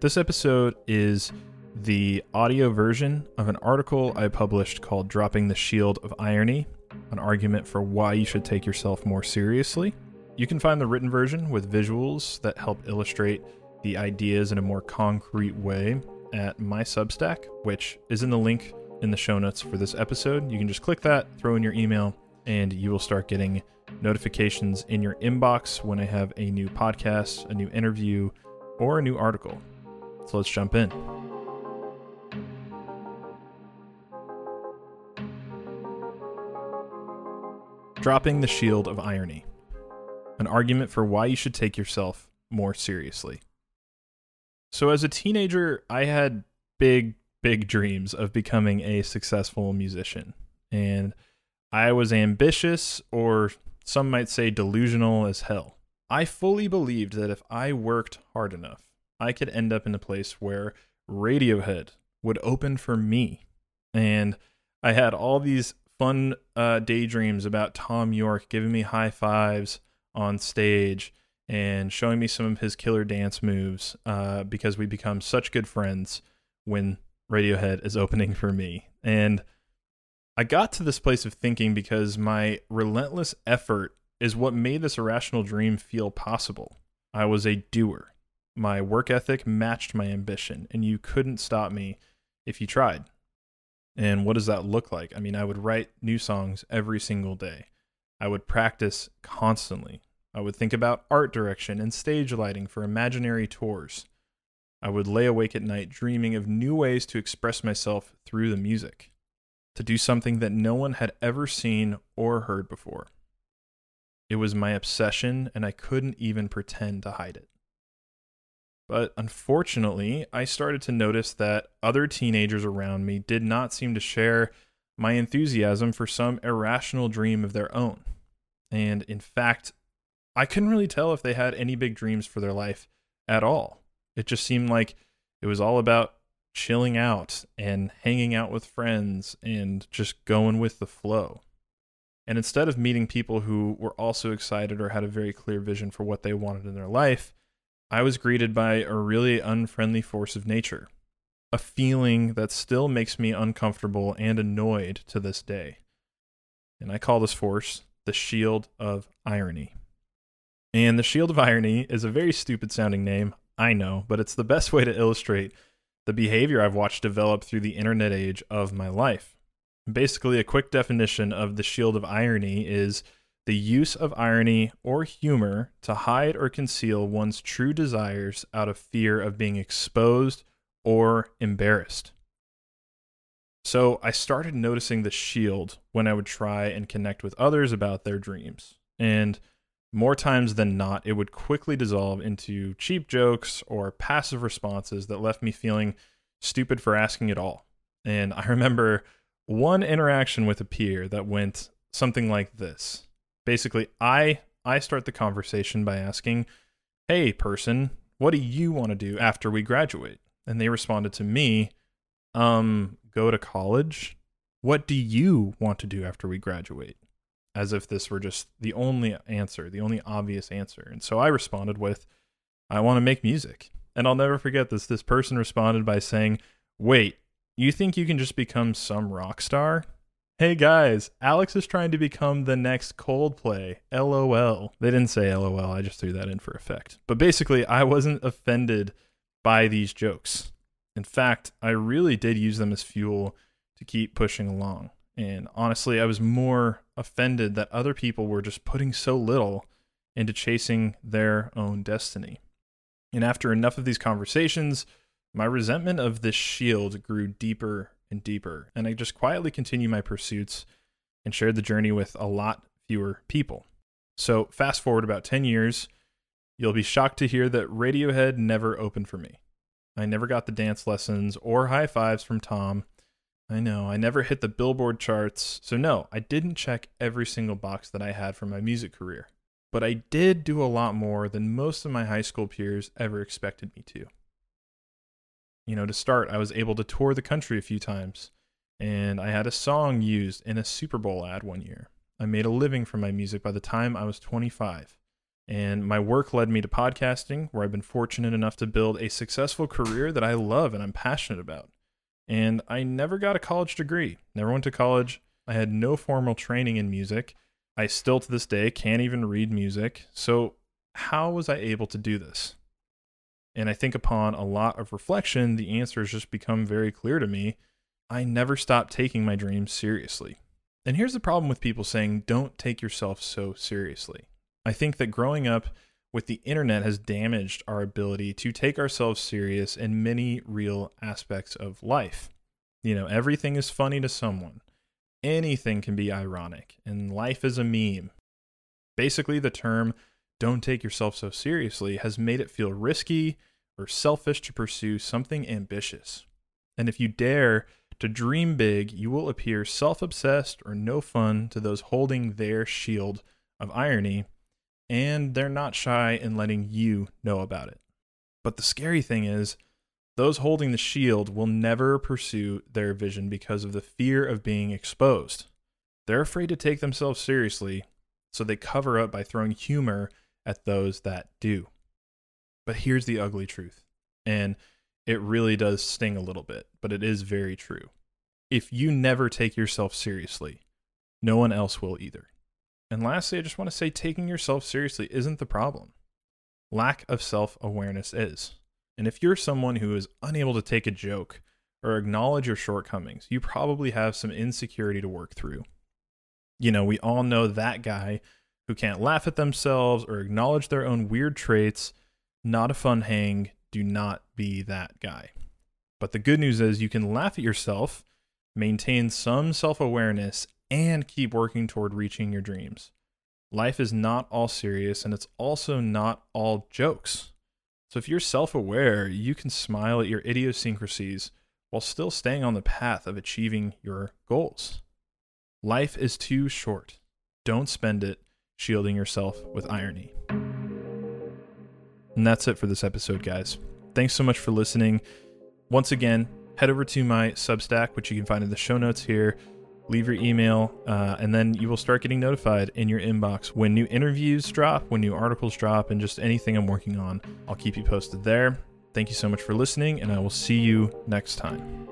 This episode is the audio version of an article I published called Dropping the Shield of Irony An Argument for Why You Should Take Yourself More Seriously. You can find the written version with visuals that help illustrate the ideas in a more concrete way at my Substack, which is in the link in the show notes for this episode. You can just click that, throw in your email, and you will start getting notifications in your inbox when I have a new podcast, a new interview, or a new article. So let's jump in. Dropping the Shield of Irony An argument for why you should take yourself more seriously. So, as a teenager, I had big, big dreams of becoming a successful musician. And I was ambitious, or some might say delusional as hell. I fully believed that if I worked hard enough, I could end up in a place where Radiohead would open for me. And I had all these fun uh, daydreams about Thom Yorke giving me high fives on stage and showing me some of his killer dance moves uh, because we become such good friends when Radiohead is opening for me. And I got to this place of thinking because my relentless effort is what made this irrational dream feel possible. I was a doer. My work ethic matched my ambition, and you couldn't stop me if you tried. And what does that look like? I mean, I would write new songs every single day. I would practice constantly. I would think about art direction and stage lighting for imaginary tours. I would lay awake at night dreaming of new ways to express myself through the music, to do something that no one had ever seen or heard before. It was my obsession, and I couldn't even pretend to hide it. But unfortunately, I started to notice that other teenagers around me did not seem to share my enthusiasm for some irrational dream of their own. And in fact, I couldn't really tell if they had any big dreams for their life at all. It just seemed like it was all about chilling out and hanging out with friends and just going with the flow. And instead of meeting people who were also excited or had a very clear vision for what they wanted in their life, I was greeted by a really unfriendly force of nature, a feeling that still makes me uncomfortable and annoyed to this day. And I call this force the Shield of Irony. And the Shield of Irony is a very stupid sounding name, I know, but it's the best way to illustrate the behavior I've watched develop through the internet age of my life. Basically, a quick definition of the shield of irony is the use of irony or humor to hide or conceal one's true desires out of fear of being exposed or embarrassed. So I started noticing the shield when I would try and connect with others about their dreams. And more times than not, it would quickly dissolve into cheap jokes or passive responses that left me feeling stupid for asking at all. And I remember one interaction with a peer that went something like this. Basically, I I start the conversation by asking, "Hey person, what do you want to do after we graduate?" And they responded to me, "Um, go to college. What do you want to do after we graduate?" As if this were just the only answer, the only obvious answer. And so I responded with, "I want to make music." And I'll never forget this. This person responded by saying, "Wait, you think you can just become some rock star? Hey guys, Alex is trying to become the next Coldplay. LOL. They didn't say LOL, I just threw that in for effect. But basically, I wasn't offended by these jokes. In fact, I really did use them as fuel to keep pushing along. And honestly, I was more offended that other people were just putting so little into chasing their own destiny. And after enough of these conversations, my resentment of this shield grew deeper and deeper, and I just quietly continued my pursuits and shared the journey with a lot fewer people. So, fast forward about 10 years, you'll be shocked to hear that Radiohead never opened for me. I never got the dance lessons or high fives from Thom. I know, I never hit the Billboard charts. So, no, I didn't check every single box that I had for my music career. But I did do a lot more than most of my high school peers ever expected me to you know, to start, I was able to tour the country a few times. And I had a song used in a Super Bowl ad one year. I made a living from my music by the time I was 25. And my work led me to podcasting, where I've been fortunate enough to build a successful career that I love and I'm passionate about. And I never got a college degree, never went to college. I had no formal training in music. I still to this day can't even read music. So, how was I able to do this? And I think upon a lot of reflection, the answer has just become very clear to me. I never stopped taking my dreams seriously. And here's the problem with people saying, don't take yourself so seriously. I think that growing up with the internet has damaged our ability to take ourselves serious in many real aspects of life. You know, everything is funny to someone, anything can be ironic, and life is a meme. Basically, the term don't take yourself so seriously has made it feel risky or selfish to pursue something ambitious. And if you dare to dream big, you will appear self obsessed or no fun to those holding their shield of irony, and they're not shy in letting you know about it. But the scary thing is, those holding the shield will never pursue their vision because of the fear of being exposed. They're afraid to take themselves seriously, so they cover up by throwing humor at those that do. But here's the ugly truth, and it really does sting a little bit, but it is very true. If you never take yourself seriously, no one else will either. And lastly, I just want to say taking yourself seriously isn't the problem. Lack of self awareness is. And if you're someone who is unable to take a joke or acknowledge your shortcomings, you probably have some insecurity to work through. You know, we all know that guy who can't laugh at themselves or acknowledge their own weird traits. Not a fun hang. Do not be that guy. But the good news is you can laugh at yourself, maintain some self awareness, and keep working toward reaching your dreams. Life is not all serious and it's also not all jokes. So if you're self aware, you can smile at your idiosyncrasies while still staying on the path of achieving your goals. Life is too short. Don't spend it shielding yourself with irony. And that's it for this episode, guys. Thanks so much for listening. Once again, head over to my Substack, which you can find in the show notes here. Leave your email, uh, and then you will start getting notified in your inbox when new interviews drop, when new articles drop, and just anything I'm working on. I'll keep you posted there. Thank you so much for listening, and I will see you next time.